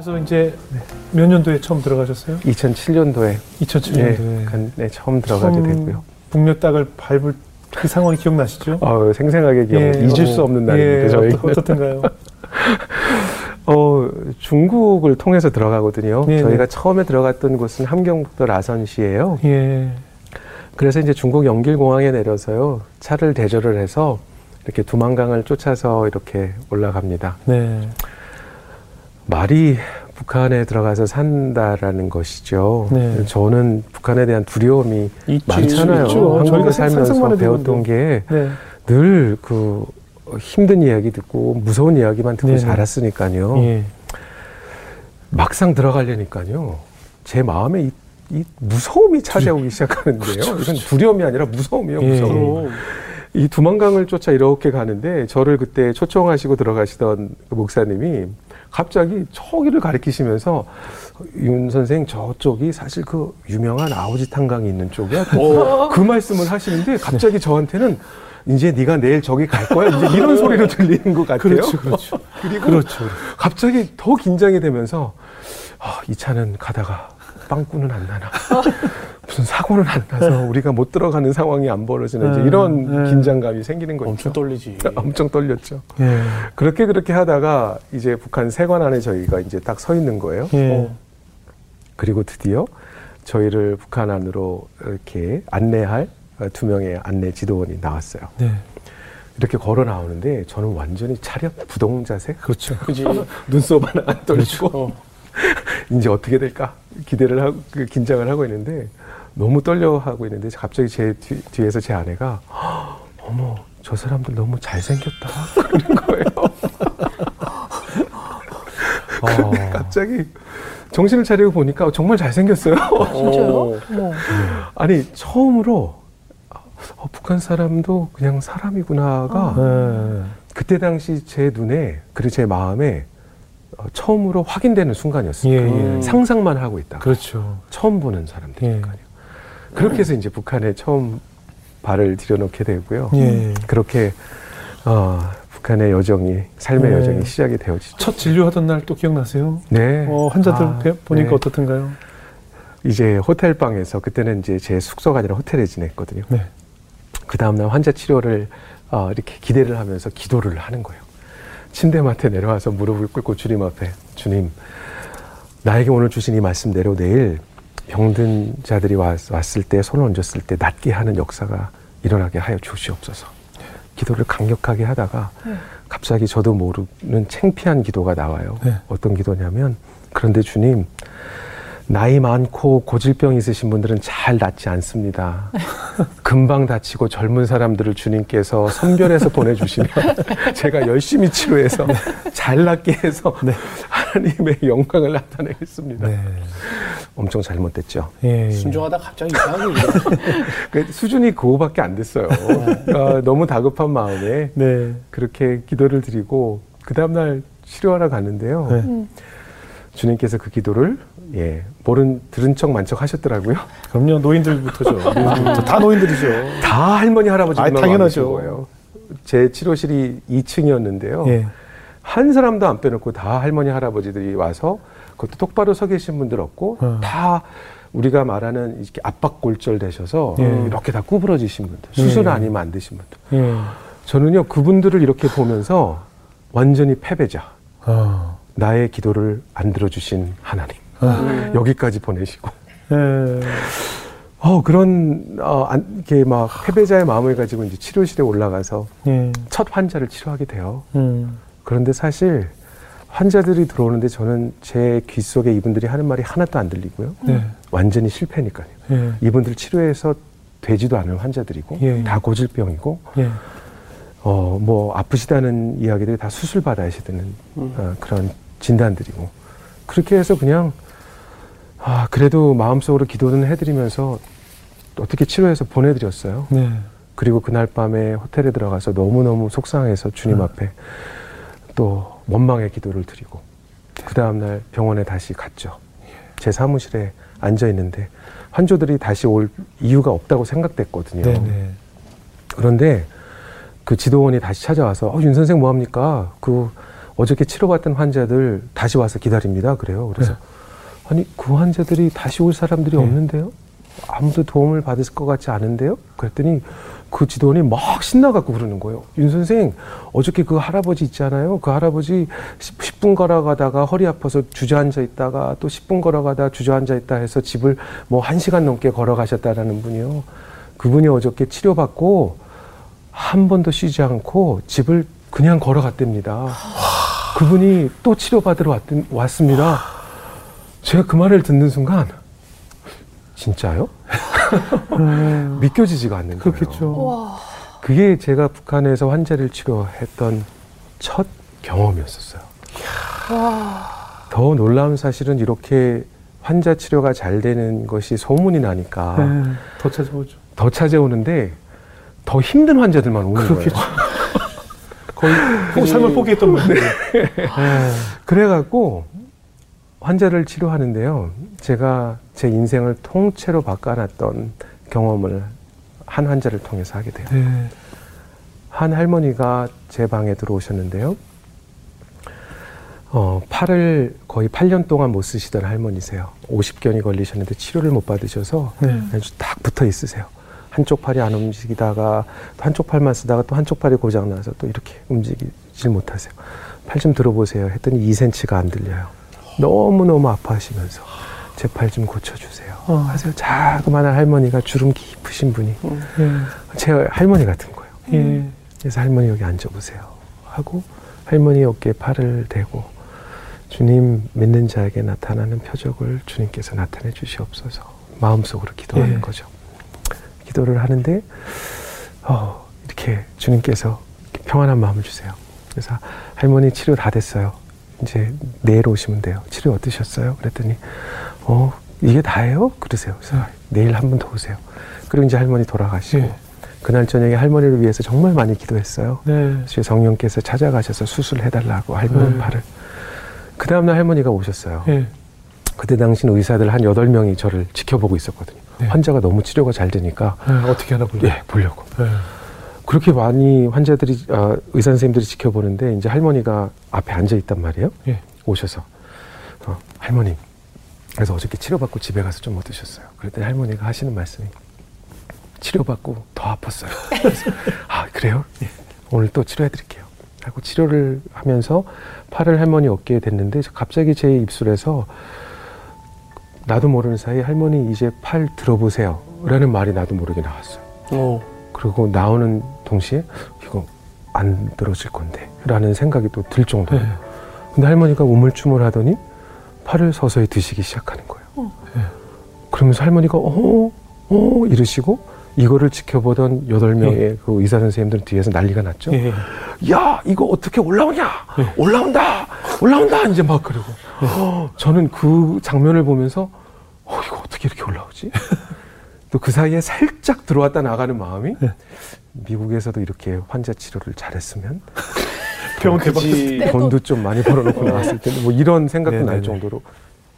그래서 이제 몇 년도에 처음 들어가셨어요? 2007년도에 2007년도에 네, 처음 들어가게 됐고요. 북녘 땅을 밟을 그 상황이 기억나시죠? 어, 생생하게 기억, 예, 잊을 어, 수 없는 날입니다. 예, 저희 어떻던가요? 어, 중국을 통해서 들어가거든요. 네네. 저희가 처음에 들어갔던 곳은 함경북도 라선시예요. 예. 그래서 이제 중국 영길공항에 내려서요 차를 대절을 해서 이렇게 두만강을 쫓아서 이렇게 올라갑니다. 네. 말이 북한에 들어가서 산다라는 것이죠. 네. 저는 북한에 대한 두려움이 있지, 많잖아요. 있죠. 한국에 상- 살면서 배웠던 게 네. 늘그 힘든 이야기 듣고 무서운 이야기만 듣고 네네. 자랐으니까요. 예. 막상 들어가려니까요. 제 마음에 이, 이 무서움이 찾아오기 시작하는데요. 이건 두려움이 아니라 무서움이에요. 예. 무서움. 이 두만강을 쫓아 이렇게 가는데 저를 그때 초청하시고 들어가시던 그 목사님이 갑자기 저기를 가리키시면서 윤 선생 저쪽이 사실 그 유명한 아오지 탄강이 있는 쪽이야. 그 말씀을 하시는데 갑자기 저한테는 이제 네가 내일 저기 갈 거야. 이제 이런 소리로 들리는 것 같아요. 그렇죠, 그렇죠. 그리고 그렇죠. 갑자기 더 긴장이 되면서 아, 이 차는 가다가 빵꾸는 안 나나 무슨 사고는 안 나서 우리가 못 들어가는 상황이 안 벌어지는지 네, 이런 네. 긴장감이 생기는 거죠. 엄청 떨리지. 엄청 떨렸죠. 예. 그렇게 그렇게 하다가 이제 북한 세관 안에 저희가 이제 딱 서 있는 거예요. 예. 어. 그리고 드디어 저희를 북한 안으로 이렇게 안내할 두 명의 안내 지도원이 나왔어요. 네. 이렇게 걸어 나오는데 저는 완전히 차렷 부동 자세. 그렇죠. 그지. 눈썹 하나 안 떨리고 어. 이제 어떻게 될까 기대를 하고 그 긴장을 하고 있는데 너무 떨려 하고 있는데 갑자기 제 뒤, 뒤에서 제 아내가 "헉, 어머 저 사람들 너무 잘생겼다 그러는 거예요. 근데 아. 갑자기 정신을 차리고 보니까 정말 잘생겼어요. 진짜요? 어머. 아니 처음으로 어, 북한 사람도 그냥 사람이구나가 네. 그때 당시 제 눈에 그리고 제 마음에 어, 처음으로 확인되는 순간이었어요. 예, 예. 상상만 하고 있다. 그렇죠. 처음 보는 사람들이니까요. 그렇게 해서 이제 북한에 처음 발을 들여놓게 되고요. 예. 그렇게 어, 북한의 여정이 삶의 네. 여정이 시작이 되어지죠. 첫 진료하던 날 또 기억나세요? 네. 어, 환자들 아, 뵈- 보니까 네. 어떻던가요? 이제 호텔 방에서 그때는 이제 제 숙소가 아니라 호텔에 지냈거든요. 네. 그 다음날 환자 치료를 어, 이렇게 기대를 하면서 기도를 하는 거예요. 침대맡에 내려와서 무릎을 꿇고 주님 앞에 주님 나에게 오늘 주신 이 말씀대로 내일 병든 자들이 왔, 왔을 때 손을 얹었을 때 낫게 하는 역사가 일어나게 하여 주시옵소서. 기도를 강력하게 하다가 갑자기 저도 모르는 창피한 기도가 나와요. 네. 어떤 기도냐면 그런데 주님 나이 많고 고질병 있으신 분들은 잘 낫지 않습니다. 금방 다치고 젊은 사람들을 주님께서 선별해서 보내주시면 제가 열심히 치료해서 잘 낫게 해서 하나님의 영광을 나타내겠습니다. 네. 엄청 잘못됐죠. 예. 순종하다 갑자기 이상하게 그 수준이 그거밖에 안 됐어요. 아, 너무 다급한 마음에 네. 그렇게 기도를 드리고 그 다음날 치료하러 갔는데요. 네. 주님께서 그 기도를 예 모른 들은 척 만척 하셨더라고요. 그럼요. 노인들부터죠. 노인들부터. 다 노인들이죠. 다 할머니 할아버지만 아이, 당연하죠. 거예요. 제 치료실이 2층이었는데요. 예. 한 사람도 안 빼놓고 다 할머니 할아버지들이 와서 그것도 똑바로 서 계신 분들 없고 어. 다 우리가 말하는 이렇게 압박골절 되셔서 예. 이렇게 다 구부러지신 분들 수술 예. 아니면 안 되신 분들 예. 저는요 그분들을 이렇게 보면서 완전히 패배자 아. 나의 기도를 안 들어주신 하나님 아. 여기까지 보내시고 예. 어 그런 어 안, 이렇게 막 패배자의 마음을 가지고 이제 치료실에 올라가서 예. 첫 환자를 치료하게 돼요. 음. 그런데 사실 환자들이 들어오는데 저는 제 귀 속에 이분들이 하는 말이 하나도 안 들리고요. 네. 완전히 실패니까요. 예. 이분들 치료해서 되지도 않은 환자들이고 예. 다 고질병이고 예. 어 뭐 아프시다는 이야기들이 다 수술 받아야 되는 음. 어, 그런 진단들이고 그렇게 해서 그냥 아 그래도 마음속으로 기도는 해드리면서 어떻게 치료해서 보내드렸어요. 네. 그리고 그날 밤에 호텔에 들어가서 너무너무 속상해서 주님 음. 앞에 또 원망의 기도를 드리고 그 다음날 병원에 다시 갔죠. 제 사무실에 앉아 있는데 환자들이 다시 올 이유가 없다고 생각됐거든요. 네. 네. 그런데 그 지도원이 다시 찾아와서 어, 윤 선생 뭐 합니까? 그 어저께 치료받던 환자들 다시 와서 기다립니다. 그래요. 그래서 아니 그 환자들이 다시 올 사람들이 네. 없는데요. 아무도 도움을 받을 것 같지 않은데요. 그랬더니 그 지도원이 막 신나갖고 그러는 거예요. 윤 선생 어저께 그 할아버지 있잖아요. 그 할아버지 10, 분 걸어가다가 허리 아파서 주저앉아 있다가 또 10분 걸어가다 주저앉아 있다 해서 집을 뭐 1시간 넘게 걸어가셨다라는 분이요. 그분이 어저께 치료받고 한 번도 쉬지 않고 집을 그냥 걸어갔답니다. 그분이 또 치료받으러 왔, 왔습니다. 제가 그 말을 듣는 순간 진짜요? 믿겨지지가 않는 거예요. 그렇겠죠. 와. 그게 제가 북한에서 환자를 치료했던 첫 경험이었었어요. 와. 더 놀라운 사실은 이렇게 환자 치료가 잘 되는 것이 소문이 나니까 네, 더 찾아오죠. 더 찾아오는데 더 힘든 환자들만 오는 그렇겠죠. 거예요. 거의 꼭 삶을 포기했던 분들. 네. 그래갖고 환자를 치료하는데요. 제가 제 인생을 통째로 바꿔놨던 경험을 한 환자를 통해서 하게 돼요. 네. 한 할머니가 제 방에 들어오셨는데요. 어, 팔을 거의 8년 동안 못 쓰시던 할머니세요. 50견이 걸리셨는데 치료를 못 받으셔서 네. 아주 딱 붙어 있으세요. 한쪽 팔이 안 움직이다가 또 한쪽 팔만 쓰다가 또 한쪽 팔이 고장 나서 또 이렇게 움직이질 못하세요. 팔 좀 들어보세요. 했더니 2cm가 안 들려요. 너무 너무 아파하시면서 제 팔 좀 고쳐주세요. 어. 하세요. 자그마한 할머니가 주름 깊으신 분이 예. 제 할머니 같은 거예요. 예. 그래서 할머니 여기 앉아보세요. 하고 할머니 어깨에 팔을 대고 주님 믿는 자에게 나타나는 표적을 주님께서 나타내 주시옵소서 마음속으로 기도하는 예. 거죠. 기도를 하는데 어, 이렇게 주님께서 이렇게 평안한 마음을 주세요. 그래서 할머니 치료 다 됐어요. 이제 내일 오시면 돼요. 치료 어떠셨어요? 그랬더니 어 이게 다예요? 그러세요. 그래서 네. 내일 한 번 더 오세요. 그리고 이제 할머니 돌아가시고 예. 그날 저녁에 할머니를 위해서 정말 많이 기도했어요. 네. 그래서 성령께서 찾아가셔서 수술해달라고 할머니 네. 팔을. 그 다음날 할머니가 오셨어요. 예. 그때 당시는 의사들 한 여덟 명이 저를 지켜보고 있었거든요. 네. 환자가 너무 치료가 잘 되니까 예. 어떻게 하나 볼래? 예, 보려고. 예. 그렇게 많이 환자들이 아, 의사 선생님들이 지켜보는데 이제 할머니가 앞에 앉아 있단 말이에요. 예. 오셔서 어, 할머니 그래서 어저께 치료받고 집에 가서 좀 어떠셨어요? 그랬더니 할머니가 하시는 말씀이 치료받고 더 아팠어요. 그래서, 아 그래요? 예. 오늘 또 치료해드릴게요. 하고 치료를 하면서 팔을 할머니 어깨에 댔는데 갑자기 제 입술에서 나도 모르는 사이 할머니 이제 팔 들어보세요. 라는 말이 나도 모르게 나왔어요. 어. 그리고 나오는 동시에 이거 안 들어질 건데 라는 생각이 또 들 정도예요. 네. 근데 할머니가 우물쭈물 하더니 팔을 서서히 드시기 시작하는 거예요. 어. 네. 그러면서 할머니가 어, 어 이러시고 이거를 지켜보던 여덟 명의 그 의사 선생님들은 뒤에서 난리가 났죠. 예. 야 이거 어떻게 올라오냐? 네. 올라온다, 올라온다 이제 막 그러고 어, 저는 그 장면을 보면서 어 이거 어떻게 이렇게 올라오지? 또 그 사이에 살짝 들어왔다 나가는 마음이 네. 미국에서도 이렇게 환자 치료를 잘했으면 병원 대박. 네. 돈도 좀 많이 벌어놓고 나왔을 텐데 뭐 이런 생각도 날 네네네. 정도로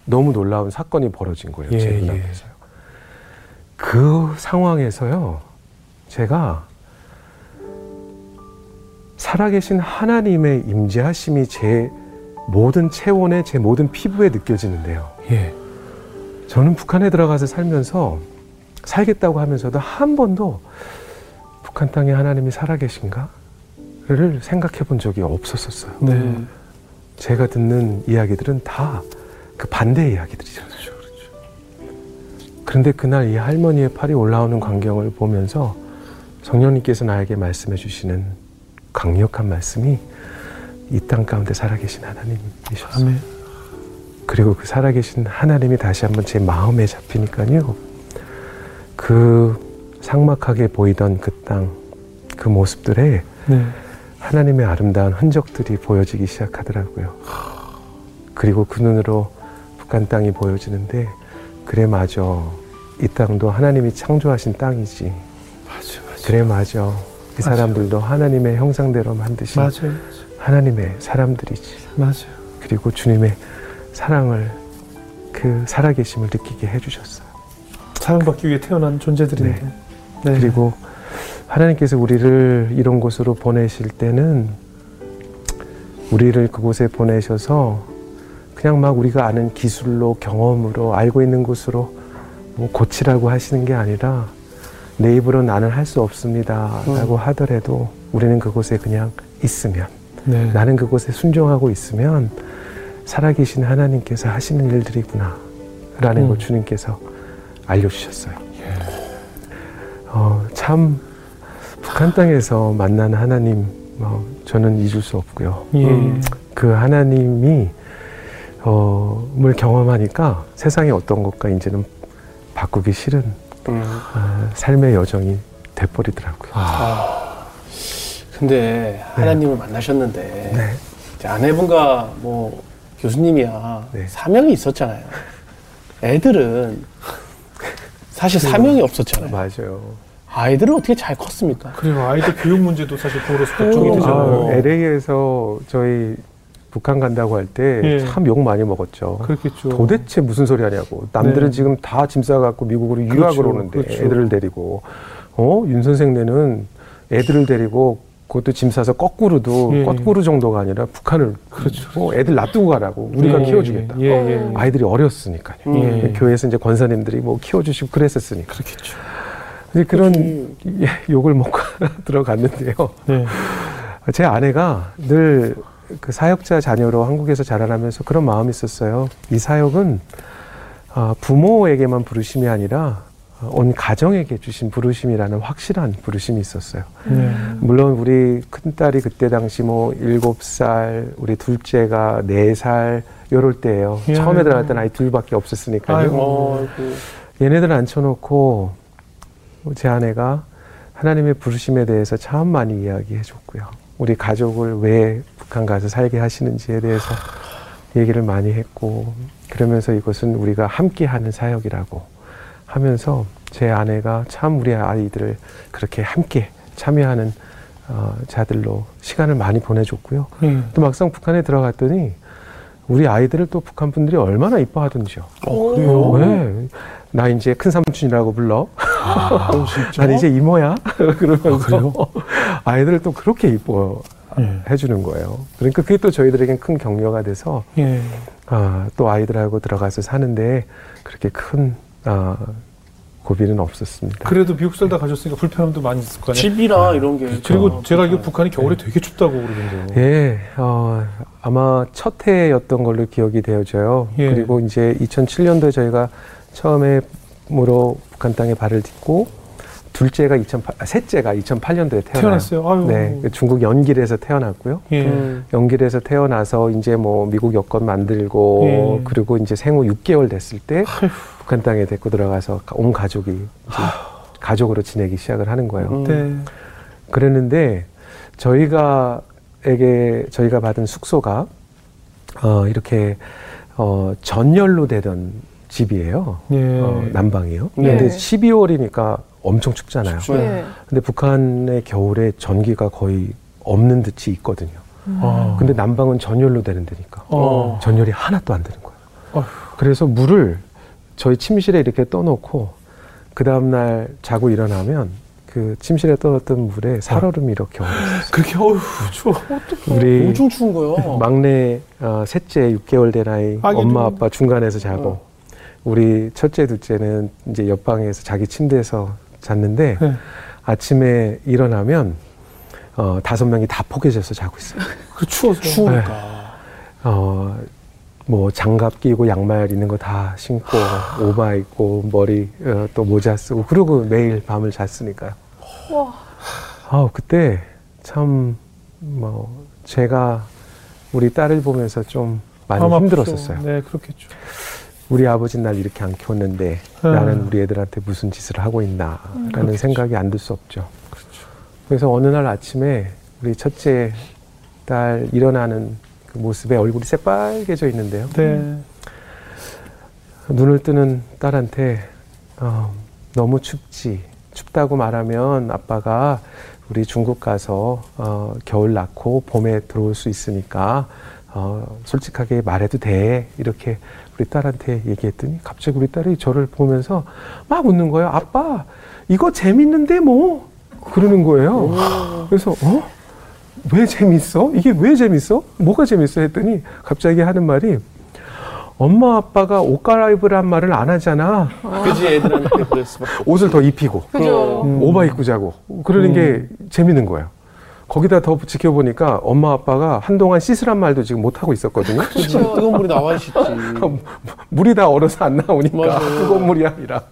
너무 놀라운 사건이 벌어진 거예요 예, 제 예. 눈앞에서요. 그 상황에서요 제가 살아계신 하나님의 임재하심이 제 모든 체온에 제 모든 피부에 느껴지는데요. 예. 저는 북한에 들어가서 살면서 살겠다고 하면서도 한 번도 북한 땅에 하나님이 살아계신가를 생각해 본 적이 없었었어요. 네. 제가 듣는 이야기들은 다 그 반대의 이야기들이죠. 그런데 그날 이 할머니의 팔이 올라오는 광경을 보면서 성령님께서 나에게 말씀해 주시는 강력한 말씀이 이 땅 가운데 살아계신 하나님이셨어요. 아멘. 그리고 그 살아계신 하나님이 다시 한번 제 마음에 잡히니까요. 그 삭막하게 보이던 그 땅, 그 모습들에 네. 하나님의 아름다운 흔적들이 보여지기 시작하더라고요. 그리고 그 눈으로 북한 땅이 보여지는데, 그래, 맞아. 이 땅도 하나님이 창조하신 땅이지. 맞아, 맞아. 그래, 맞아. 이 사람들도 하나님의 형상대로 만드신 맞아요. 하나님의 사람들이지. 맞아요. 그리고 주님의 사랑을, 그 살아계심을 느끼게 해주셨어요. 사랑받기 위해 태어난 존재들인데. 네. 그리고 하나님께서 우리를 이런 곳으로 보내실 때는 우리를 그곳에 보내셔서 그냥 막 우리가 아는 기술로 경험으로 알고 있는 곳으로 뭐 고치라고 하시는 게 아니라 내 입으로 나는 할 수 없습니다라고 하더라도 우리는 그곳에 그냥 있으면 네. 나는 그곳에 순종하고 있으면 살아계신 하나님께서 하시는 일들이구나 라는 음. 걸 주님께서 알려주셨어요. 어, 참 북한 땅에서 만난 하나님 어, 저는 잊을 수 없고요. 예. 음, 그 하나님이 어, 을 경험하니까 세상의 어떤 것과 이제는 바꾸기 싫은 음. 어, 삶의 여정이 돼버리더라고요. 아. 근데 하나님을 만나셨는데 네. 이제 아내분과 뭐 교수님이야 네. 사명이 있었잖아요. 애들은 사실 사명이 없었잖아요. 맞아요. 아이들은 어떻게 잘 컸습니까? 그리고 아이들 교육 문제도 사실 부모로서 걱정이 오. 되잖아요. 아, LA에서 저희 북한 간다고 할때 예. 참욕 많이 먹었죠. 그렇겠죠. 도대체 무슨 소리 하냐고. 남들은 네. 지금 다 짐 싸갖고 미국으로 그렇죠, 유학을 오는데 그렇죠. 애들을 데리고. 어? 윤 선생네는 애들을 데리고 그것도 짐 싸서 거꾸로도 예. 거꾸로 정도가 아니라 북한을 그렇죠. 어, 애들 놔두고 가라고 우리가 예, 키워주겠다. 예, 예. 아이들이 어렸으니까요. 음. 예. 교회에서 이제 권사님들이 뭐 키워주시고 그랬었으니까. 그렇겠죠. 이제 그런. 예, 욕을 먹고 들어갔는데요. 네. 제 아내가 늘 그 사역자 자녀로 한국에서 자라나면서 그런 마음이 있었어요. 이 사역은 아, 부모에게만 부르심이 아니라 어, 온 가정에게 주신 부르심이라는 확실한 부르심이 있었어요. 네. 물론 우리 큰 딸이 그때 당시 뭐 일곱 살, 우리 둘째가 네 살 요럴 때예요. 예. 처음에 들어갈 때는 아이 둘밖에 없었으니까요. 아이고. 얘네들 앉혀놓고 제 아내가 하나님의 부르심에 대해서 참 많이 이야기해 줬고요. 우리 가족을 왜 북한 가서 살게 하시는지에 대해서 얘기를 많이 했고 그러면서 이것은 우리가 함께 하는 사역이라고 하면서 제 아내가 참 우리 아이들을 그렇게 함께 참여하는 어, 자들로 시간을 많이 보내줬고요. 예. 또 막상 북한에 들어갔더니 우리 아이들을 또 북한 분들이 얼마나 이뻐하던지요. 어, 그래요? 네. 나 이제 큰 삼촌이라고 불러. 아, 진짜. 난 이제 이모야. 그러면서 아, 그래요? 아이들을 또 그렇게 이뻐해 예. 주는 거예요. 그러니까 그게 또 저희들에겐 큰 격려가 돼서 예. 아, 또 아이들하고 들어가서 사는데 그렇게 큰 아, 고비는 없었습니다. 그래도 미국 살다 가셨으니까 불편함도 많이 있을 거 아니에요? 집이나 이런 게. 그리고 좀 제가 알기로 불편해요. 북한이 겨울에 되게 춥다고 그러던데요. 예, 어, 아마 첫 해였던 걸로 기억이 되어져요. 예. 그리고 이제 2007년도에 저희가 처음에 으로 북한 땅에 발을 딛고 둘째가 2008, 아, 셋째가 2008년도에 태어나요. 태어났어요. 아유. 네, 그 중국 연길에서 태어났고요. 예. 음. 연길에서 태어나서 이제 뭐 미국 여권 만들고 예. 그리고 이제 생후 6개월 됐을 때 아휴. 북한 땅에 데리고 들어가서 온 가족이 이제 가족으로 지내기 시작을 하는 거예요. 음. 네. 그랬는데 저희가에게 저희가 받은 숙소가 어, 이렇게 어, 전열로 되던 집이에요. 예. 어, 난방이요. 네. 근데 12월이니까 엄청 춥잖아요. 예. 근데 북한의 겨울에 전기가 거의 없는 듯이 있거든요. 아. 근데 난방은 전열로 되는 데니까 어. 전열이 하나도 안 되는 거예요. 어휴. 그래서 물을 저희 침실에 이렇게 떠놓고 그 다음 날 자고 일어나면 그 침실에 떠놨던 물에 살얼음이 이렇게 얼었어요. 그렇게 어휴 추워. 우리 엄청 추운 거요. 막내 어, 셋째 6개월 된 아이 아기도. 엄마 아빠 중간에서 자고 어. 우리 첫째 둘째는 이제 옆방에서 자기 침대에서 잤는데 네. 아침에 일어나면 어, 다섯 명이 다 포개져서 자고 있어요. 그 추워서. 추우니까. 어, 뭐 장갑 끼고 양말 있는 거 다 신고 오바 입고 머리 어, 또 모자 쓰고 그러고 매일 밤을 잤으니까요. 와. 아 그때 참 뭐 제가 우리 딸을 보면서 좀 많이 아프죠. 힘들었었어요. 네, 그렇겠죠. 우리 아버지는 날 이렇게 안 키웠는데 음. 나는 우리 애들한테 무슨 짓을 하고 있나라는 그렇겠죠. 생각이 안 들 수 없죠. 그래서 어느 날 아침에 우리 첫째 딸 일어나는 그 모습에 얼굴이 새빨개져 있는데요. 네. 눈을 뜨는 딸한테 어, 너무 춥지. 춥다고 말하면 아빠가 우리 중국 가서 어, 겨울 낳고 봄에 들어올 수 있으니까 어, 솔직하게 말해도 돼. 이렇게 우리 딸한테 얘기했더니 갑자기 우리 딸이 저를 보면서 막 웃는 거예요. 아빠, 이거 재밌는데 뭐? 그러는 거예요. 그래서 어? 왜 재밌어? 이게 왜 재밌어? 뭐가 재밌어? 했더니 갑자기 하는 말이 엄마 아빠가 옷 갈아입으란 말을 안 하잖아. 그지 애들한테. 옷을 더 입히고 그죠. 음. 오바 입고 자고 그러는 게 재밌는 거예요. 거기다 더 지켜보니까 엄마 아빠가 한동안 씻으란 말도 지금 못 하고 있었거든요. 그지 뜨거운 물이 나와 있지. 물이 다 얼어서 안 나오니까 맞아요. 뜨거운 물이 아니라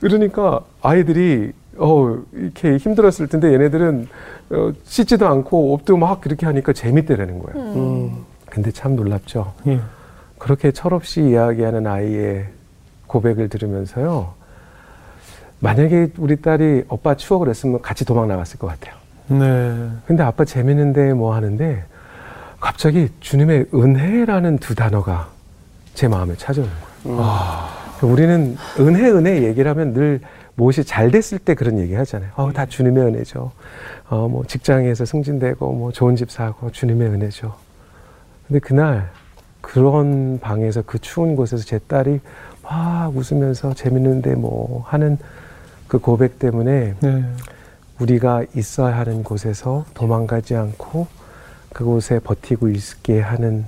그러니까 아이들이 어 이렇게 힘들었을 텐데 얘네들은 어, 씻지도 않고 옷도 막 그렇게 하니까 재밌대라는 거예요. 음. 근데 참 놀랍죠. 예. 그렇게 철없이 이야기하는 아이의 고백을 들으면서요. 만약에 우리 딸이 오빠 추억을 했으면 같이 도망 나갔을 것 같아요. 네. 근데 아빠 재밌는데 뭐 하는데 갑자기 주님의 은혜라는 두 단어가 제 마음에 찾아오는 거예요. 음. 우리는 은혜 은혜 얘기를 하면 늘 무엇이 잘 됐을 때 그런 얘기 하잖아요. 어, 다 주님의 은혜죠. 어, 뭐 직장에서 승진되고 뭐 좋은 집 사고 주님의 은혜죠. 근데 그날 그런 방에서 그 추운 곳에서 제 딸이 막 웃으면서 재밌는데 뭐 하는 그 고백 때문에 네. 우리가 있어야 하는 곳에서 도망가지 않고 그곳에 버티고 있게 하는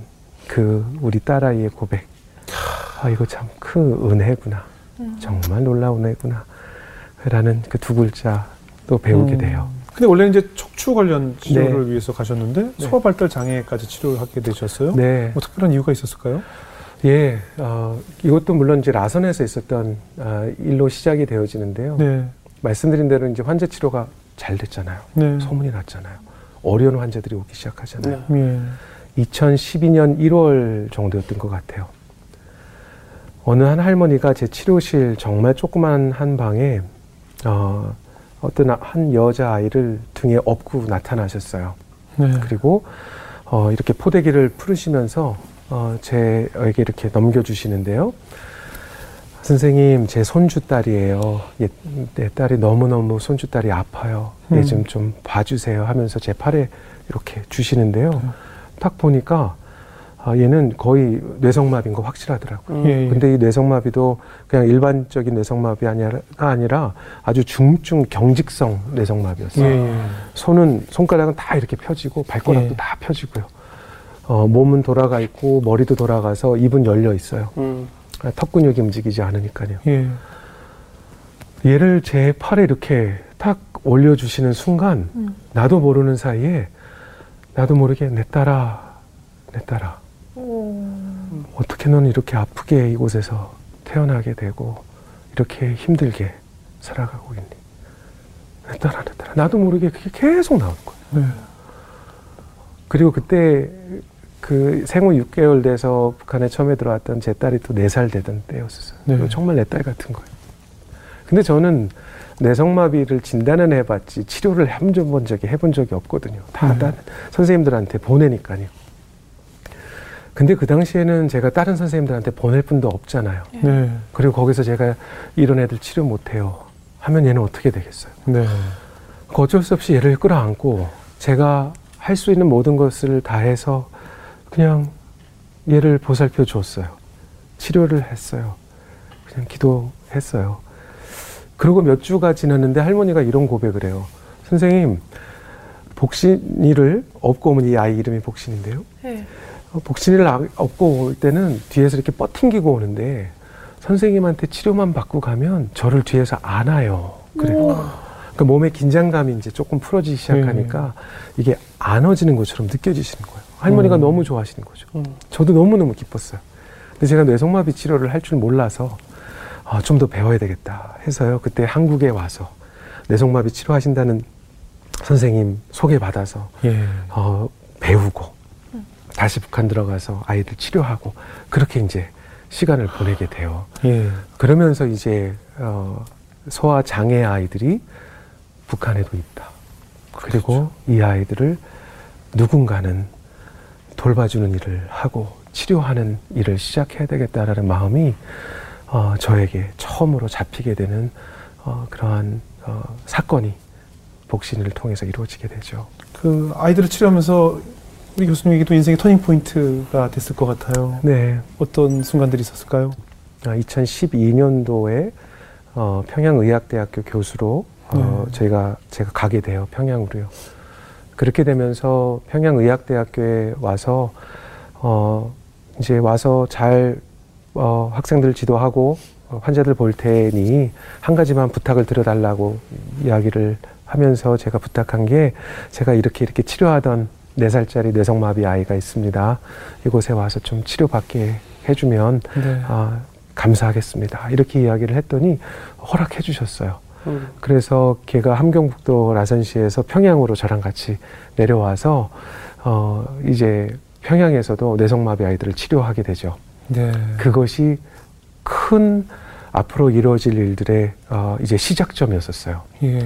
그 우리 딸아이의 고백. 아, 이거 참 큰 은혜구나. 정말 놀라운 은혜구나. 라는 그 두 글자 또 배우게 음. 돼요. 근데 원래는 이제 척추 관련 치료를 네. 위해서 가셨는데 네. 소화 발달 장애까지 치료를 하게 되셨어요? 네. 뭐 특별한 이유가 있었을까요? 예, 어, 이것도 물론 이제 라선에서 있었던 아, 일로 시작이 되어지는데요. 네. 말씀드린 대로 이제 환자 치료가 잘 됐잖아요. 네. 소문이 났잖아요. 어려운 환자들이 오기 시작하잖아요. 네. 예. 2012년 1월 정도였던 것 같아요. 어느 한 할머니가 제 치료실 정말 조그만 한 방에 어, 어떤 한 여자 아이를 등에 업고 나타나셨어요. 네. 그리고 어, 이렇게 포대기를 풀으시면서 어, 제에게 이렇게 넘겨주시는데요. 선생님, 제 손주 딸이에요. 예, 내 딸이 너무너무 손주 딸이 아파요. 얘 음. 좀좀 봐주세요 하면서 제 팔에 이렇게 주시는데요. 딱 보니까 아, 얘는 거의 뇌성마비인 거 확실하더라고요. 음. 예, 예. 근데 이 뇌성마비도 그냥 일반적인 뇌성마비 아니라, 아니라 아주 중증 경직성 뇌성마비였어요. 예, 예. 손은 손가락은 다 이렇게 펴지고 발가락도 예. 다 펴지고요. 어, 몸은 돌아가 있고 머리도 돌아가서 입은 열려 있어요. 음. 아, 턱 근육이 움직이지 않으니까요. 예. 얘를 제 팔에 이렇게 탁 올려주시는 순간 음. 나도 모르는 사이에 나도 모르게 내 딸아, 내 딸아. 오. 어떻게 너는 이렇게 아프게 이곳에서 태어나게 되고 이렇게 힘들게 살아가고 있니? 내 딸아, 내 딸아. 나도 모르게 그게 계속 나오는 거예요. 네. 그리고 그때 그 생후 6개월 돼서 북한에 처음에 들어왔던 제 딸이 또 4살 되던 때였었어요. 네. 정말 내 딸 같은 거예요. 근데 저는 뇌성마비를 진단은 해봤지 치료를 해본 적이 해본 적이 없거든요. 다 네. 다른 선생님들한테 보내니까요. 근데 그 당시에는 제가 다른 선생님들한테 보낼 분도 없잖아요. 네. 그리고 거기서 제가 이런 애들 치료 못해요. 하면 얘는 어떻게 되겠어요? 네. 그 어쩔 수 없이 얘를 끌어안고 제가 할 수 있는 모든 것을 다해서 그냥 얘를 보살펴 주었어요. 치료를 했어요. 그냥 기도했어요. 그리고 몇 주가 지났는데 할머니가 이런 고백을 해요. 선생님, 복신이를 업고 오면 이 아이 이름이 복신인데요. 네. 어, 아- 업고 올 때는 뒤에서 이렇게 뻗팅기고 오는데 선생님한테 치료만 받고 가면 저를 뒤에서 안아요. 그래요. 그 몸의 긴장감이 이제 조금 풀어지기 시작하니까 이게 안아지는 것처럼 느껴지시는 거예요. 할머니가 음. 너무 좋아하시는 거죠. 음. 저도 너무너무 기뻤어요. 근데 제가 뇌성마비 치료를 할 줄 몰라서 아, 좀 더 배워야 되겠다 해서요. 그때 한국에 와서 뇌성마비 치료하신다는 선생님 소개받아서 예. 어, 배우고 다시 북한 들어가서 아이들 치료하고 그렇게 이제 시간을 보내게 돼요. 예. 그러면서 이제 어, 소아 장애 아이들이 북한에도 있다. 그리고 이 아이들을 누군가는 돌봐주는 일을 하고 치료하는 일을 시작해야 되겠다라는 마음이 어, 저에게 처음으로 잡히게 되는 어, 그러한 어, 사건이 복신을 통해서 이루어지게 되죠. 그 아이들을 치료하면서 우리 교수님에게도 인생의 터닝 포인트가 됐을 것 같아요. 네, 어떤 순간들이 있었을까요? 2012년도에 어, 평양의학대학교 교수로 어, 네. 제가 제가 가게 돼요 평양으로요. 그렇게 되면서 평양의학대학교에 와서 어 이제 와서 잘 어, 학생들 지도하고 어, 환자들 볼 테니 한 가지만 부탁을 드려달라고 이야기를 하면서 제가 부탁한 게 제가 이렇게 이렇게 치료하던 네 살짜리 뇌성마비 아이가 있습니다. 이곳에 와서 좀 치료받게 해주면 네. 아, 감사하겠습니다. 이렇게 이야기를 했더니 허락해 주셨어요. 음. 그래서 걔가 함경북도 라선시에서 평양으로 저랑 같이 내려와서 어 이제 평양에서도 뇌성마비 아이들을 치료하게 되죠. 네. 그것이 큰 앞으로 이루어질 일들의 어 이제 시작점이었었어요. 예.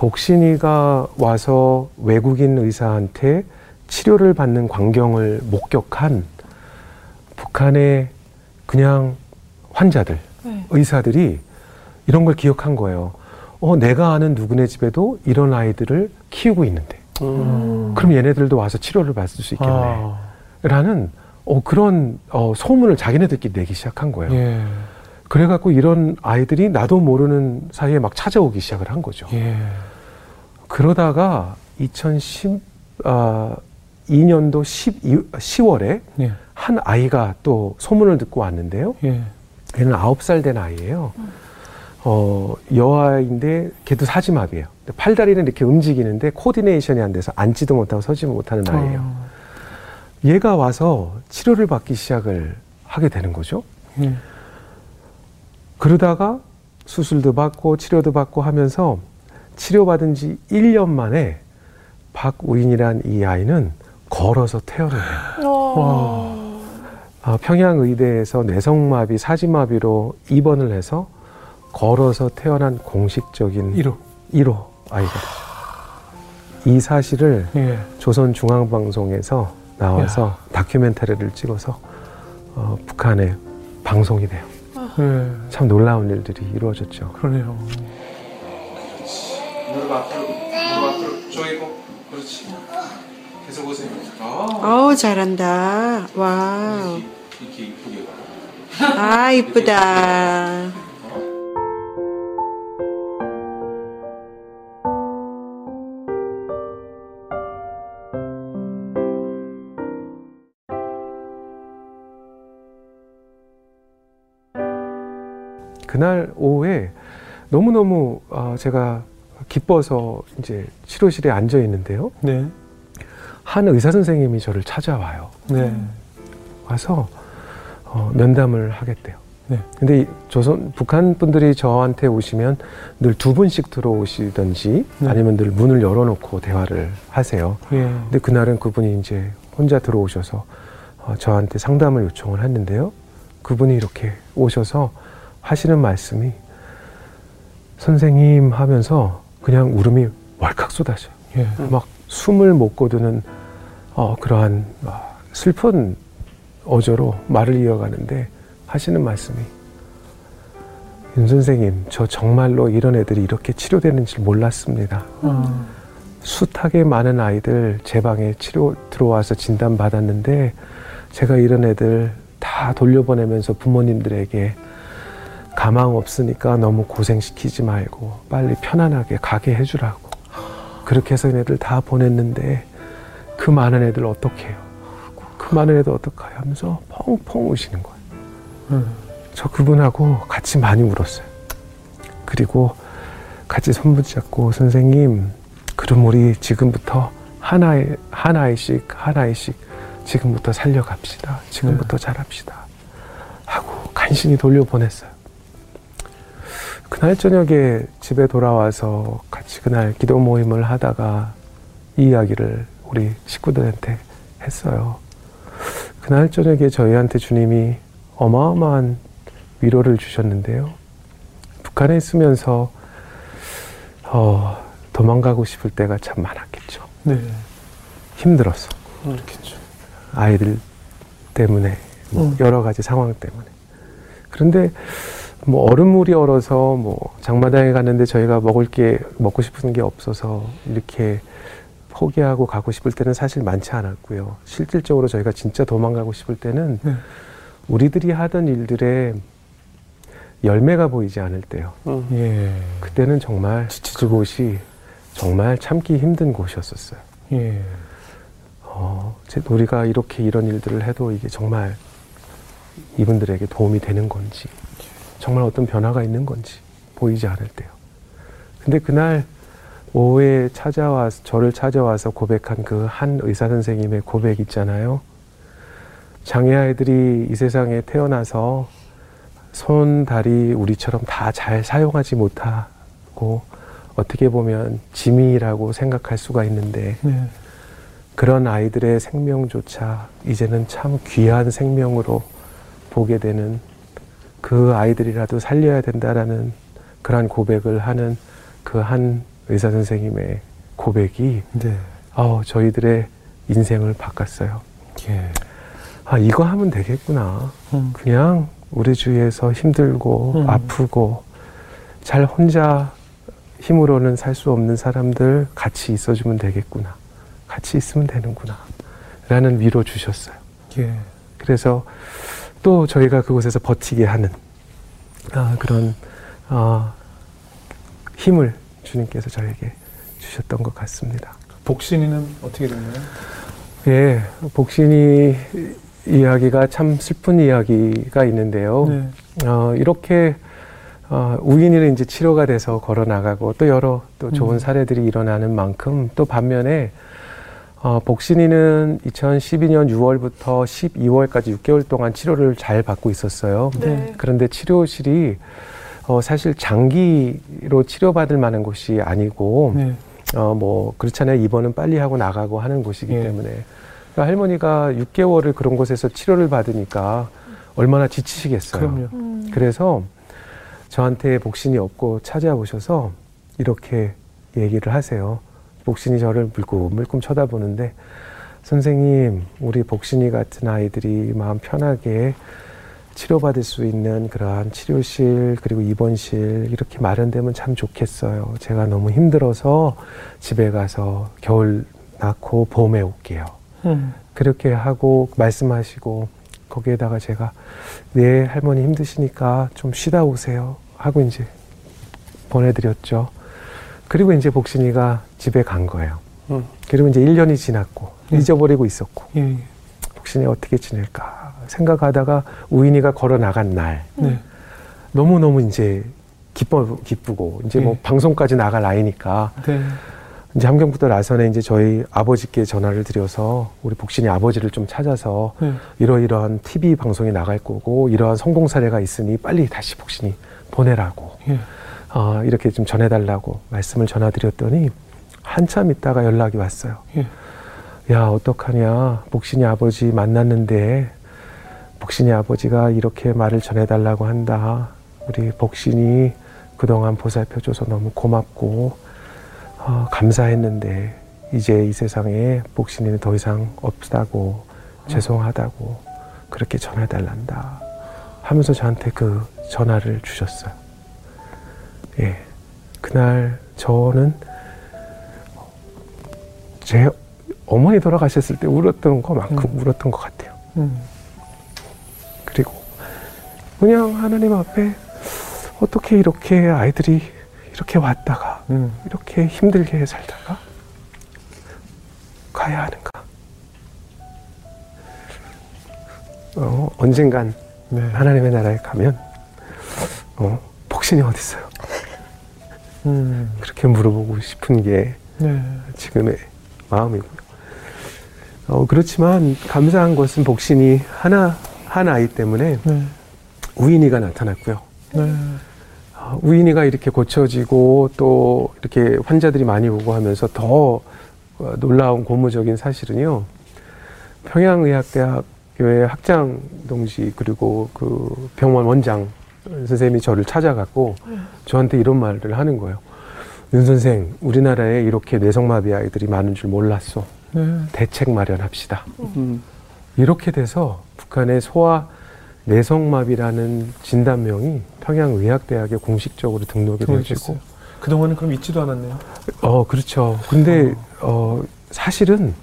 복신이가 와서 외국인 의사한테 치료를 받는 광경을 목격한 북한의 그냥 환자들, 네. 의사들이 이런 걸 기억한 거예요. 어, 내가 아는 누구네 집에도 이런 아이들을 키우고 있는데. 음. 그럼 얘네들도 와서 치료를 받을 수 있겠네. 아, 라는 어, 그런 어, 소문을 자기네들끼리 내기 시작한 거예요. 예. 그래갖고 이런 아이들이 나도 모르는 사이에 막 찾아오기 시작을 한 거죠. 예. 그러다가 2010, 아, 2년도 12, 10월에 예. 한 아이가 또 소문을 듣고 왔는데요. 예. 걔는 아홉 살된 아이예요. 어, 여아인데 걔도 사지마비예요. 팔다리는 이렇게 움직이는데 코디네이션이 안 돼서 앉지도 못하고 서지도 못하는 아이예요. 어, 얘가 와서 치료를 받기 시작을 하게 되는 거죠. 예. 그러다가 수술도 받고 치료도 받고 하면서 치료받은 지 1년 만에 박우인이란 이 아이는 걸어서. 어. 아, 평양의대에서 뇌성마비, 사지마비로 입원을 해서 걸어서 태어난 공식적인 1호. 1호 아이가. 이 사실을 예. 조선중앙방송에서 나와서 다큐멘터리를 찍어서 어, 북한에 방송이 돼요. 예. 참 놀라운 일들이 이루어졌죠. 그러네요. 무릎 앞으로, 무릎 앞으로 조이고, 그렇지. 계속 오세요. 아, 어우 잘한다. 와. 이렇게 이쁘게 가. 아 이쁘다. 그날 오후에 너무너무 어, 제가 기뻐서 이제 치료실에 앉아 있는데요. 네. 한 의사 선생님이 저를 찾아와요. 네. 와서 어, 면담을 하겠대요. 네. 근데 이 조선 북한 분들이 저한테 오시면 늘 두 분씩 들어오시든지 네. 아니면 늘 문을 열어놓고 대화를 하세요. 예. 근데 그날은 그분이 이제 혼자 들어오셔서 어, 저한테 상담을 요청을 했는데요. 그분이 이렇게 오셔서 하시는 말씀이 선생님 하면서 그냥 울음이 왈칵 쏟아져요. 예. 막 숨을 못 거두는 어, 그러한 아, 슬픈 어조로 말을 이어가는데 하시는 말씀이 윤 선생님 저 정말로 이런 애들이 이렇게 치료되는 줄 몰랐습니다. 아, 숱하게 많은 아이들 제 방에 치료 들어와서 진단 받았는데 제가 이런 애들 다 돌려보내면서 부모님들에게 가망 없으니까 너무 고생시키지 말고 빨리 편안하게 가게 해주라고 그렇게 해서 얘네들 다 보냈는데 그 많은 애들 어떡해요 그 많은 애들 어떡해요 하면서 펑펑 우시는 거예요 음. 저 그분하고 같이 많이 울었어요. 그리고 같이 손붙잡고 선생님, 그럼 우리 지금부터 하나의 하나의씩 하나의씩 지금부터 살려갑시다. 지금부터 잘합시다. 하고 간신히 돌려보냈어요. 그날 저녁에 집에 돌아와서 같이 그날 기도 모임을 하다가 이 이야기를 우리 식구들한테 했어요. 그날 저녁에 저희한테 주님이 어마어마한 위로를 주셨는데요. 북한에 있으면서 어, 도망가고 싶을 때가 참 많았겠죠. 네. 힘들었어. 그렇겠죠. 아이들 때문에 뭐 음. 여러 가지 상황 때문에. 그런데 뭐 얼음물이 얼어서 뭐 장마당에 갔는데 저희가 먹을 게 먹고 싶은 게 없어서 이렇게 포기하고 가고 싶을 때는 사실 많지 않았고요. 실질적으로 저희가 진짜 도망가고 싶을 때는 네. 우리들이 하던 일들의 열매가 보이지 않을 때요. 음. 예. 그때는 정말 그곳이 정말 참기 힘든 곳이었었어요. 예. 어, 제- 우리가 이렇게 이런 일들을 해도 이게 정말 이분들에게 도움이 되는 건지, 정말 어떤 변화가 있는 건지 보이지 않을 때요. 근데 그날 오후에 찾아와서, 저를 찾아와서 고백한 그 한 의사 선생님의 고백 있잖아요. 장애 아이들이 이 세상에 태어나서 손, 다리 우리처럼 다 잘 사용하지 못하고 어떻게 보면 짐이라고 생각할 수가 있는데 네. 그런 아이들의 생명조차 이제는 참 귀한 생명으로 보게 되는 그 아이들이라도 살려야 된다라는 그러한 고백을 하는 그 한 의사 선생님의 고백이 네. 아 저희들의 인생을 바꿨어요. 예. 아 이거 하면 되겠구나. 음. 그냥 우리 주위에서 힘들고 음. 아프고 잘 혼자 힘으로는 살 수 없는 사람들 같이 있어주면 되겠구나. 같이 있으면 되는구나. 라는 위로 주셨어요. 예. 그래서 또 저희가 그곳에서 버티게 하는 아, 그런 아, 힘을 주님께서 저에게 주셨던 것 같습니다. 복신이는 어떻게 됐나요? 예, 복신이 이야기가 참 슬픈 이야기가 있는데요. 네. 어, 이렇게 어, 우인이는 이제 치료가 돼서 걸어 나가고 또 여러 또 좋은 음. 사례들이 일어나는 만큼 또 반면에 어, 복신이는 2012년 6월부터 12월까지 6개월 동안 치료를 잘 받고 있었어요. 네. 그런데 치료실이 어, 사실 장기로 치료받을 만한 곳이 아니고 네. 어, 뭐, 그렇잖아요. 입원은 빨리 하고 나가고 하는 곳이기 예. 때문에. 그러니까 할머니가 6개월을 그런 곳에서 치료를 받으니까 얼마나 지치시겠어요. 그럼요. 그래서 저한테 복신이 없고 찾아오셔서 이렇게 얘기를 하세요. 복신이 저를 물끔물끔 쳐다보는데 선생님, 우리 복신이 같은 아이들이 마음 편하게 치료받을 수 있는 그러한 치료실 그리고 입원실 이렇게 마련되면 참 좋겠어요. 제가 너무 힘들어서 집에 가서 겨울 낳고 봄에 올게요. 음. 그렇게 하고 말씀하시고 거기에다가 제가 네 할머니 힘드시니까 좀 쉬다 오세요 하고 이제 보내드렸죠. 그리고 이제 복신이가 집에 간 거예요. 음. 그리고 이제 1년이 지났고 음. 잊어버리고 있었고 예. 예. 복신이 어떻게 지낼까 생각하다가 우인이가 걸어 나간 날 네. 너무 너무 이제 기뻐 기쁘고 이제 뭐 예. 방송까지 나갈 나이니까 네. 이제 함경부터 나선에 이제 저희 아버지께 전화를 드려서 우리 복신이 아버지를 좀 찾아서 네. 이러이러한 TV 방송에 나갈 거고 이러한 성공 사례가 있으니 빨리 다시 복신이 보내라고 예. 어, 이렇게 좀 전해달라고 말씀을 전화드렸더니 한참 있다가 연락이 왔어요. 예. 야 어떡하냐 복신이 아버지 만났는데 복신이 아버지가 이렇게 말을 전해달라고 한다. 우리 복신이 그동안 보살펴줘서 너무 고맙고 어, 감사했는데 이제 이 세상에 복신이는 더 이상 없다고 죄송하다고 그렇게 전해달란다 하면서 저한테 그 전화를 주셨어요. 예, 그날 저는 제 어머니 돌아가셨을 때 울었던 것만큼 음. 울었던 것 같아요. 음. 그리고 그냥 하나님 앞에 어떻게 이렇게 아이들이 이렇게 왔다가 음. 이렇게 힘들게 살다가 가야 하는가? 어, 언젠간 네. 하나님의 나라에 가면 어, 복신이 어디 있어요? 음. 그렇게 물어보고 싶은 게 네. 지금의 마음이고요. 어, 그렇지만 감사한 것은 복신이 하나 한 아이 때문에 네. 우인이가 나타났고요. 네. 아, 우인이가 이렇게 고쳐지고 또 이렇게 환자들이 많이 오고 하면서 더 어, 놀라운 고무적인 사실은요. 평양의학대학교의 학장 동지 그리고 그 병원 원장 선생님이 저를 찾아갔고 저한테 이런 말을 하는 거예요. 윤 선생, 우리나라에 이렇게 뇌성마비 아이들이 많은 줄 몰랐어. 네. 대책 마련합시다. 음. 이렇게 돼서 북한의 소아 뇌성마비라는 진단명이 평양의학대학에 공식적으로 등록이 되어지고. 그동안은 그럼 있지도 않았네요. 어 그렇죠. 근데 어 사실은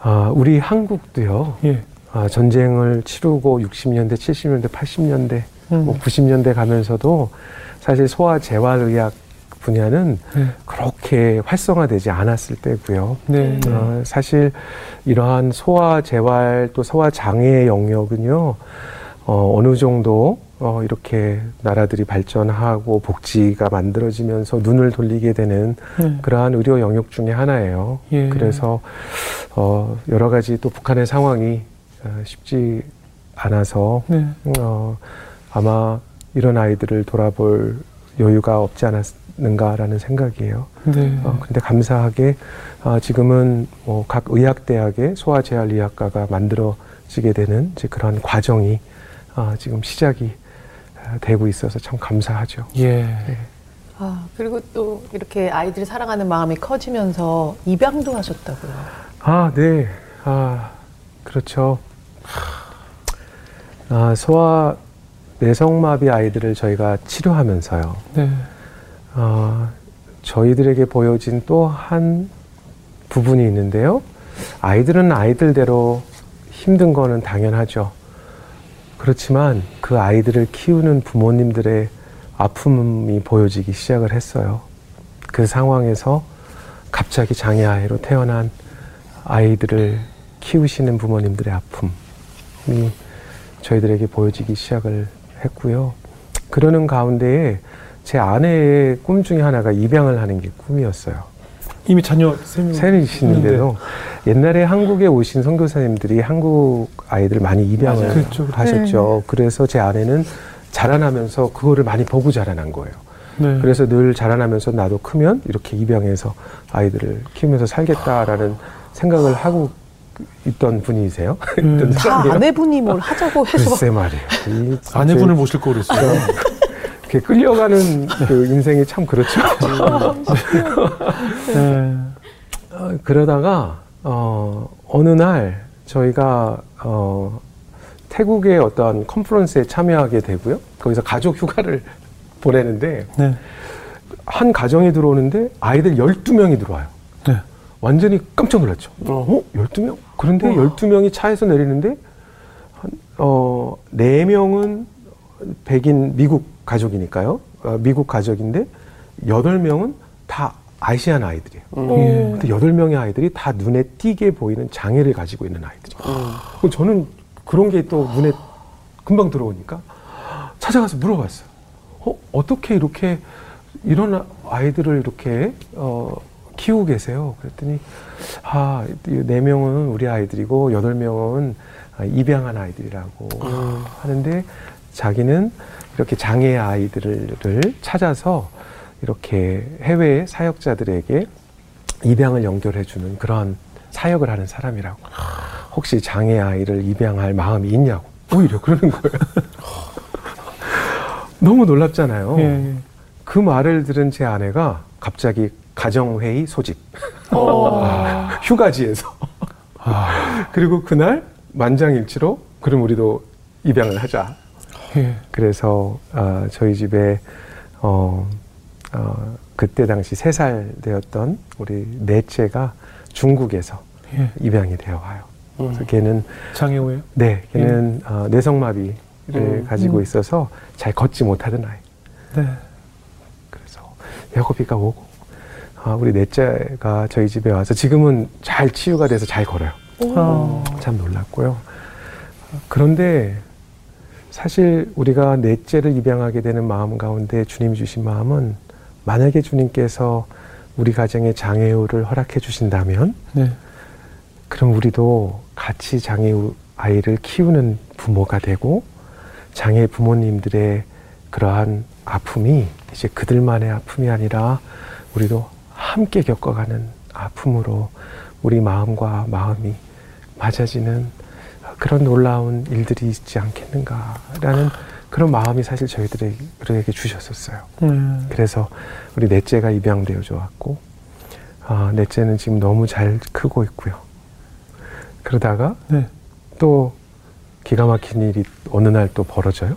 아 우리 한국도요. 예. 아, 전쟁을 치르고 60년대, 70년대, 80년대, 음. 뭐 90년대 가면서도 사실 소아 재활의학 분야는 네. 그렇게 활성화되지 않았을 때고요. 네. 네. 어, 사실 이러한 소아 재활 또 소아 장애의 영역은요 어, 어느 정도 어, 이렇게 나라들이 발전하고 복지가 만들어지면서 눈을 돌리게 되는 네. 그러한 의료 영역 중에 하나예요. 예. 그래서 어, 여러 가지 또 북한의 상황이 어, 쉽지 않아서 네. 어, 아마 이런 아이들을 돌아볼 여유가 없지 않았는가라는 생각이에요. 네. 어, 근데 감사하게 아, 지금은 뭐 각 의학대학에 소아재활의학과가 만들어지게 되는 이제 그런 과정이 아, 지금 시작이 아, 되고 있어서 참 감사하죠. 예. 아, 그리고 또 이렇게 아이들이 사랑하는 마음이 커지면서 입양도 하셨다고요. 아, 네. 아, 그렇죠. 아, 소아 내성마비 아이들을 저희가 치료하면서요. 네. 아, 저희들에게 보여진 또 한 부분이 있는데요. 아이들은 아이들대로 힘든 거는 당연하죠. 그렇지만 그 아이들을 키우는 부모님들의 아픔이 보여지기 시작을 했어요. 그 상황에서 갑자기 장애아이로 태어난 아이들을 키우시는 부모님들의 아픔이 저희들에게 보여지기 시작을 했고요. 그러는 가운데에 제 아내의 꿈 중에 하나가 입양을 하는 게 꿈이었어요. 이미 자녀 세 명. 셋이시는데도 옛날에 한국에 오신 선교사님들이 한국 아이들 많이 입양을 맞아요. 그렇죠. 하셨죠. 그래서 제 아내는 자라나면서 그거를 많이 보고 자라난 거예요. 네. 그래서 늘 자라나면서 나도 크면 이렇게 입양해서 아이들을 키우면서 살겠다라는 생각을 하고 있던 분이세요. 음. 다. 아내분이 뭘 하자고 해서 글쎄 말이에요. 이 아내분을 모실 거 그랬어요. 이렇게 끌려가는 그 인생이 참 그렇죠. 네. 어, 그러다가 어, 어느 날 저희가 어, 태국의 어떤 컨퍼런스에 참여하게 되고요. 거기서 가족 휴가를 보내는데 네. 한 가정이 들어오는데 아이들 12명이 들어와요. 네. 완전히 깜짝 놀랐죠. 어, 12명? 그런데 12명이 차에서 내리는데 한, 어, 4명은 백인 미국 가족이니까요. 어, 미국 가족인데 8명은 다 아시안 아이들이에요. 예. 근데 여덟 명의 아이들이 다 눈에 띄게 보이는 장애를 가지고 있는 아이들이에요. 그럼 저는 그런 게 또 눈에 금방 들어오니까 찾아가서 물어봤어요. 어, 어떻게 이렇게 이런 아이들을 이렇게 어, 키우고 계세요? 그랬더니 아, 이네 명은 우리 아이들이고 여덟 명은 아, 입양한 아이들이라고 하는데 자기는 이렇게 장애 아이들을 찾아서 이렇게 해외 사역자들에게 입양을 연결해 주는 그런 사역을 하는 사람이라고. 혹시 장애 아이를 입양할 마음이 있냐고. 오히려 그러는 거예요. 너무 놀랍잖아요. 예. 예. 그 말을 들은 제 아내가 갑자기 가정회의 소집. 아, 휴가지에서. 그리고 그날 만장일치로 그럼 우리도 입양을 하자. 예. 그래서 아, 저희 집에 어, 어, 그때 당시 세 살 되었던 우리 넷째가 중국에서 예. 입양이 되어 와요. 그래서 걔는 장애우예요? 네, 걔는 어, 뇌성마비를 음. 가지고 있어서 잘 걷지 못하던 아이. 네. 그래서 야곱이가 오고 아, 우리 넷째가 저희 집에 와서 지금은 잘 치유가 돼서 잘 걸어요. 아. 참 놀랐고요. 그런데 사실 우리가 넷째를 입양하게 되는 마음 가운데 주님이 주신 마음은 만약에 주님께서 우리 가정에 장애우를 허락해 주신다면 네. 그럼 우리도 같이 장애우 아이를 키우는 부모가 되고 장애 부모님들의 그러한 아픔이 이제 그들만의 아픔이 아니라 우리도 함께 겪어가는 아픔으로 우리 마음과 마음이 맞아지는 그런 놀라운 일들이 있지 않겠는가라는 그런 마음이 사실 저희들에게 주셨었어요. 네. 그래서 우리 넷째가 입양되어 좋았고, 아, 넷째는 지금 너무 잘 크고 있고요. 그러다가 네. 또 기가 막힌 일이 어느 날 또 벌어져요.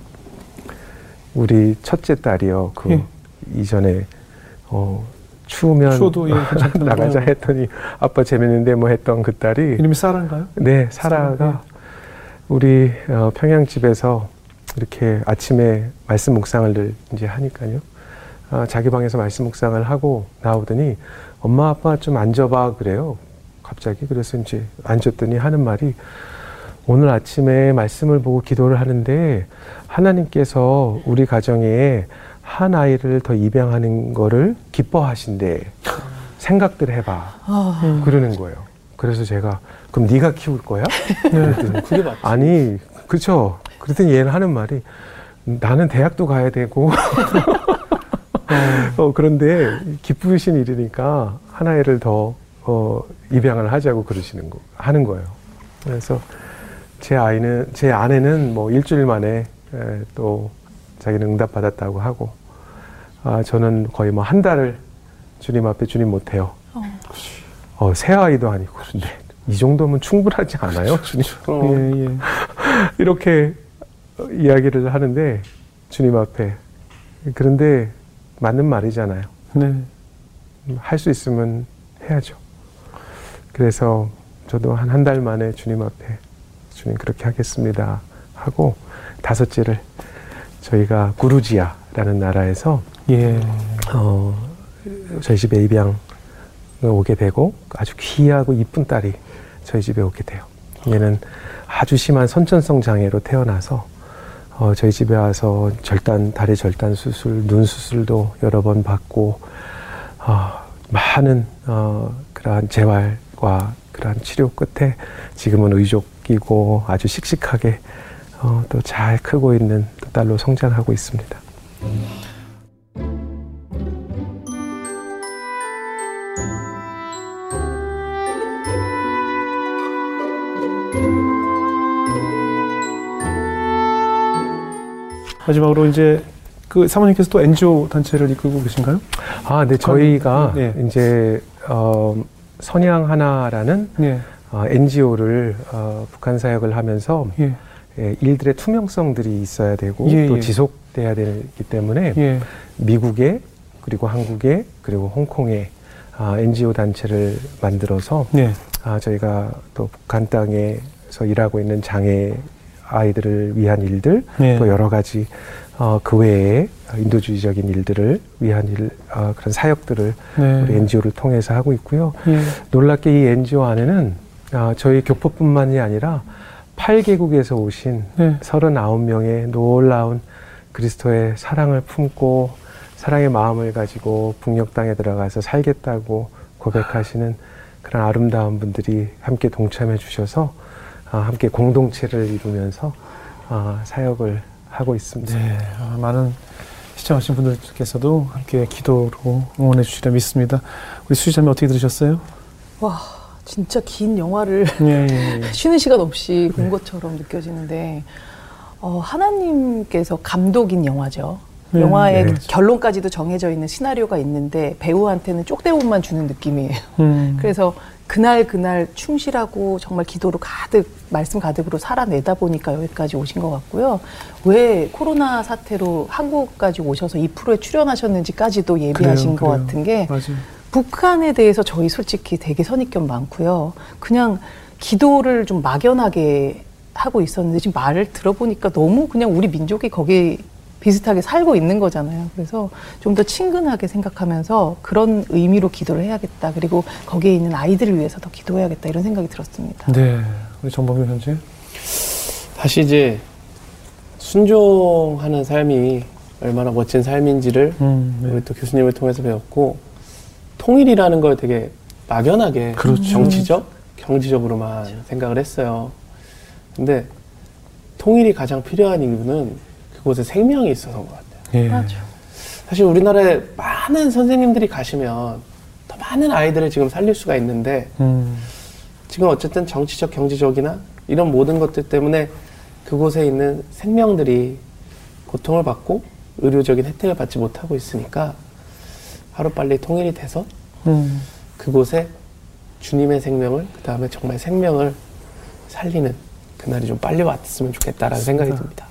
우리 첫째 딸이요. 그 예. 이전에 어, 추우면 추워도 예. 나가자 했더니 아빠 재밌는데 뭐 했던 그 딸이 이름이 사라인가요? 네, 사라가 우리 어, 평양 집에서 이렇게 아침에 말씀 묵상을 늘 이제 하니까요. 아, 자기 방에서 말씀 묵상을 하고 나오더니 엄마 아빠 좀 앉아봐 그래요. 갑자기 그래서 이제 앉았더니 하는 말이 오늘 아침에 말씀을 보고 기도를 하는데 하나님께서 우리 가정에 한 아이를 더 입양하는 거를 기뻐하신대. 생각들 해봐. 아, 그러는 거예요. 그래서 제가 그럼 네가 키울 거야? 그랬더니 그게 맞지. 아니 그렇죠. 그랬더니 얘는 하는 말이 나는 대학도 가야 되고 어, 그런데 기쁘신 일이니까 하나를 더 어, 입양을 하자고 그러시는 거 하는 거예요. 그래서 제 아이는 제 아내는 뭐 일주일 만에 에, 또 자기는 응답 받았다고 하고 아 저는 거의 뭐 한 달을 주님 앞에 주님 못해요. 어, 새 아이도 아니고 그런데 이 정도면 충분하지 않아요, 주님? 어, 예, 예. 이렇게 이야기를 하는데 주님 앞에 그런데 맞는 말이잖아요. 네. 할 수 있으면 해야죠. 그래서 저도 한 한 달 만에 주님 앞에 주님 그렇게 하겠습니다 하고 다섯째를 저희가 구루지아라는 나라에서 예. 어, 저희 집에 입양을 오게 되고 아주 귀하고 이쁜 딸이 저희 집에 오게 돼요. 얘는 아주 심한 선천성 장애로 태어나서 어, 저희 집에 와서 절단 다리 절단 수술, 눈 수술도 여러 번 받고 어, 많은 어, 그러한 재활과 그러한 치료 끝에 지금은 의족이고 아주 씩씩하게 어, 또 잘 크고 있는 또 딸로 성장하고 있습니다. 마지막으로 이제 그 사모님께서 또 NGO 단체를 이끌고 계신가요? 아, 네, 저희가 네. 이제 어, 선양 하나라는 네. 어, NGO를 어, 북한 사역을 하면서 예. 예, 일들의 투명성들이 있어야 되고 예, 또 예. 지속돼야 되기 때문에 예. 미국에 그리고 한국에 그리고 홍콩에 아, NGO 단체를 만들어서 네. 아, 저희가 또 북한 땅에서 일하고 있는 장애 아이들을 위한 일들 네. 또 여러 가지 어, 그 외에 인도주의적인 일들을 위한 일 어, 그런 사역들을 네. 우리 NGO를 통해서 하고 있고요. 예. 놀랍게 이 NGO 안에는 아, 저희 교포뿐만이 아니라 8개국에서 오신 네. 39명의 놀라운 그리스도의 사랑을 품고 사랑의 마음을 가지고 북녘 땅에 들어가서 살겠다고 고백하시는 그런 아름다운 분들이 함께 동참해 주셔서 아, 함께 공동체를 이루면서 아, 사역을 하고 있습니다. 네. 아, 많은 시청하신 분들께서도 함께 기도로 응원해 주시리라 믿습니다. 우리 수지자매 어떻게 들으셨어요? 와, 진짜 긴 영화를 예, 예, 예. 쉬는 시간 없이 본 것처럼 느껴지는데 어, 하나님께서 감독인 영화죠. 네, 영화의 네. 결론까지도 정해져 있는 시나리오가 있는데 배우한테는 쪽대본만 주는 느낌이에요. 음. 그래서 그날 그날 충실하고 정말 기도로 가득 말씀 가득으로 살아내다 보니까 여기까지 오신 것 같고요. 왜 코로나 사태로 한국까지 오셔서 이 프로에 출연하셨는지까지도 예비하신 그래요, 것 그래요. 같은 게 맞아요. 북한에 대해서 저희 솔직히 되게 선입견 많고요. 그냥 기도를 좀 막연하게 하고 있었는데 지금 말을 들어보니까 너무 그냥 우리 민족이 거기 비슷하게 살고 있는 거잖아요. 그래서 좀 더 친근하게 생각하면서 그런 의미로 기도를 해야겠다. 그리고 거기에 있는 아이들을 위해서 더 기도해야겠다. 이런 생각이 들었습니다. 네. 우리 정범규 현재. 다시 이제 순종하는 삶이 얼마나 멋진 삶인지를 음, 네. 우리 또 교수님을 통해서 배웠고 통일이라는 걸 되게 막연하게 그렇죠. 정치적, 경제적으로만 생각을 했어요. 근데 통일이 가장 필요한 이유는 그곳에 생명이 있어서인 것 같아요. 예. 맞아. 사실 우리나라에 많은 선생님들이 가시면 더 많은 아이들을 지금 살릴 수가 있는데 음. 지금 어쨌든 정치적, 경제적이나 이런 모든 것들 때문에 그곳에 있는 생명들이 고통을 받고 의료적인 혜택을 받지 못하고 있으니까 하루빨리 통일이 돼서 음. 그곳에 주님의 생명을 그 다음에 정말 생명을 살리는 그날이 좀 빨리 왔으면 좋겠다라는 생각이 듭니다.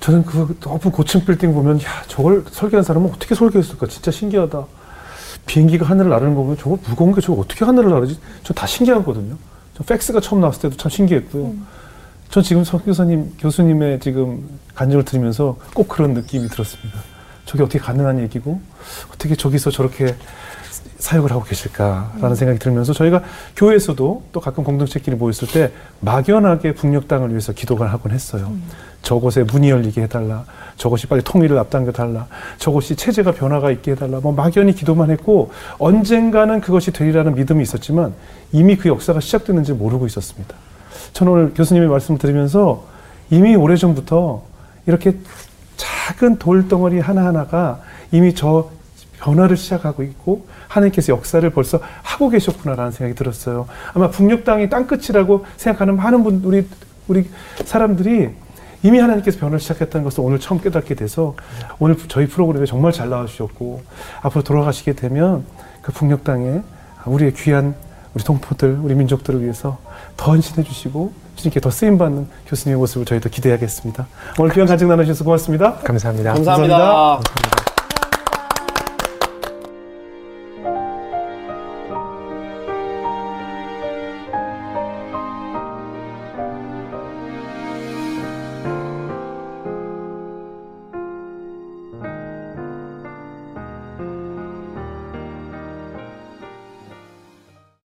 저는 그 높은 고층 빌딩 보면 야 저걸 설계한 사람은 어떻게 설계했을까 진짜 신기하다. 비행기가 하늘을 나르는 거 보면 저거 무거운 게 저거 어떻게 하늘을 나르지? 저 다 신기하거든요. 저 팩스가 처음 나왔을 때도 참 신기했고요. 전 지금 석 교사님 교수님의 지금 간증을 들으면서 꼭 그런 느낌이 들었습니다. 저게 어떻게 가능한 얘기고 어떻게 저기서 저렇게 사역을 하고 계실까라는 생각이 들면서 저희가 교회에서도 또 가끔 공동체끼리 모였을 때 막연하게 북녘 땅을 위해서 기도를 하곤 했어요. 저곳에 문이 열리게 해달라. 저것이 빨리 통일을 앞당겨 달라. 저곳이 체제가 변화가 있게 해달라. 뭐 막연히 기도만 했고 언젠가는 그것이 되리라는 믿음이 있었지만 이미 그 역사가 시작되는지 모르고 있었습니다. 저는 오늘 교수님의 말씀을 들으면서 이미 오래전부터 이렇게 작은 돌덩어리 하나하나가 이미 저 변화를 시작하고 있고 하나님께서 역사를 벌써 하고 계셨구나라는 생각이 들었어요. 아마 북녘 땅이 땅끝이라고 생각하는 많은 분 우리 우리 사람들이 이미 하나님께서 변화를 시작했다는 것을 오늘 처음 깨닫게 돼서 오늘 저희 프로그램에 정말 잘 나와주셨고 앞으로 돌아가시게 되면 그 북녘 땅에 우리의 귀한 우리 동포들, 우리 민족들을 위해서 더 헌신해 주시고 주님께 더 쓰임 받는 교수님의 모습을 저희도 기대하겠습니다. 오늘 귀한 간증 나누셔서 고맙습니다. 감사합니다. 감사합니다. 감사합니다.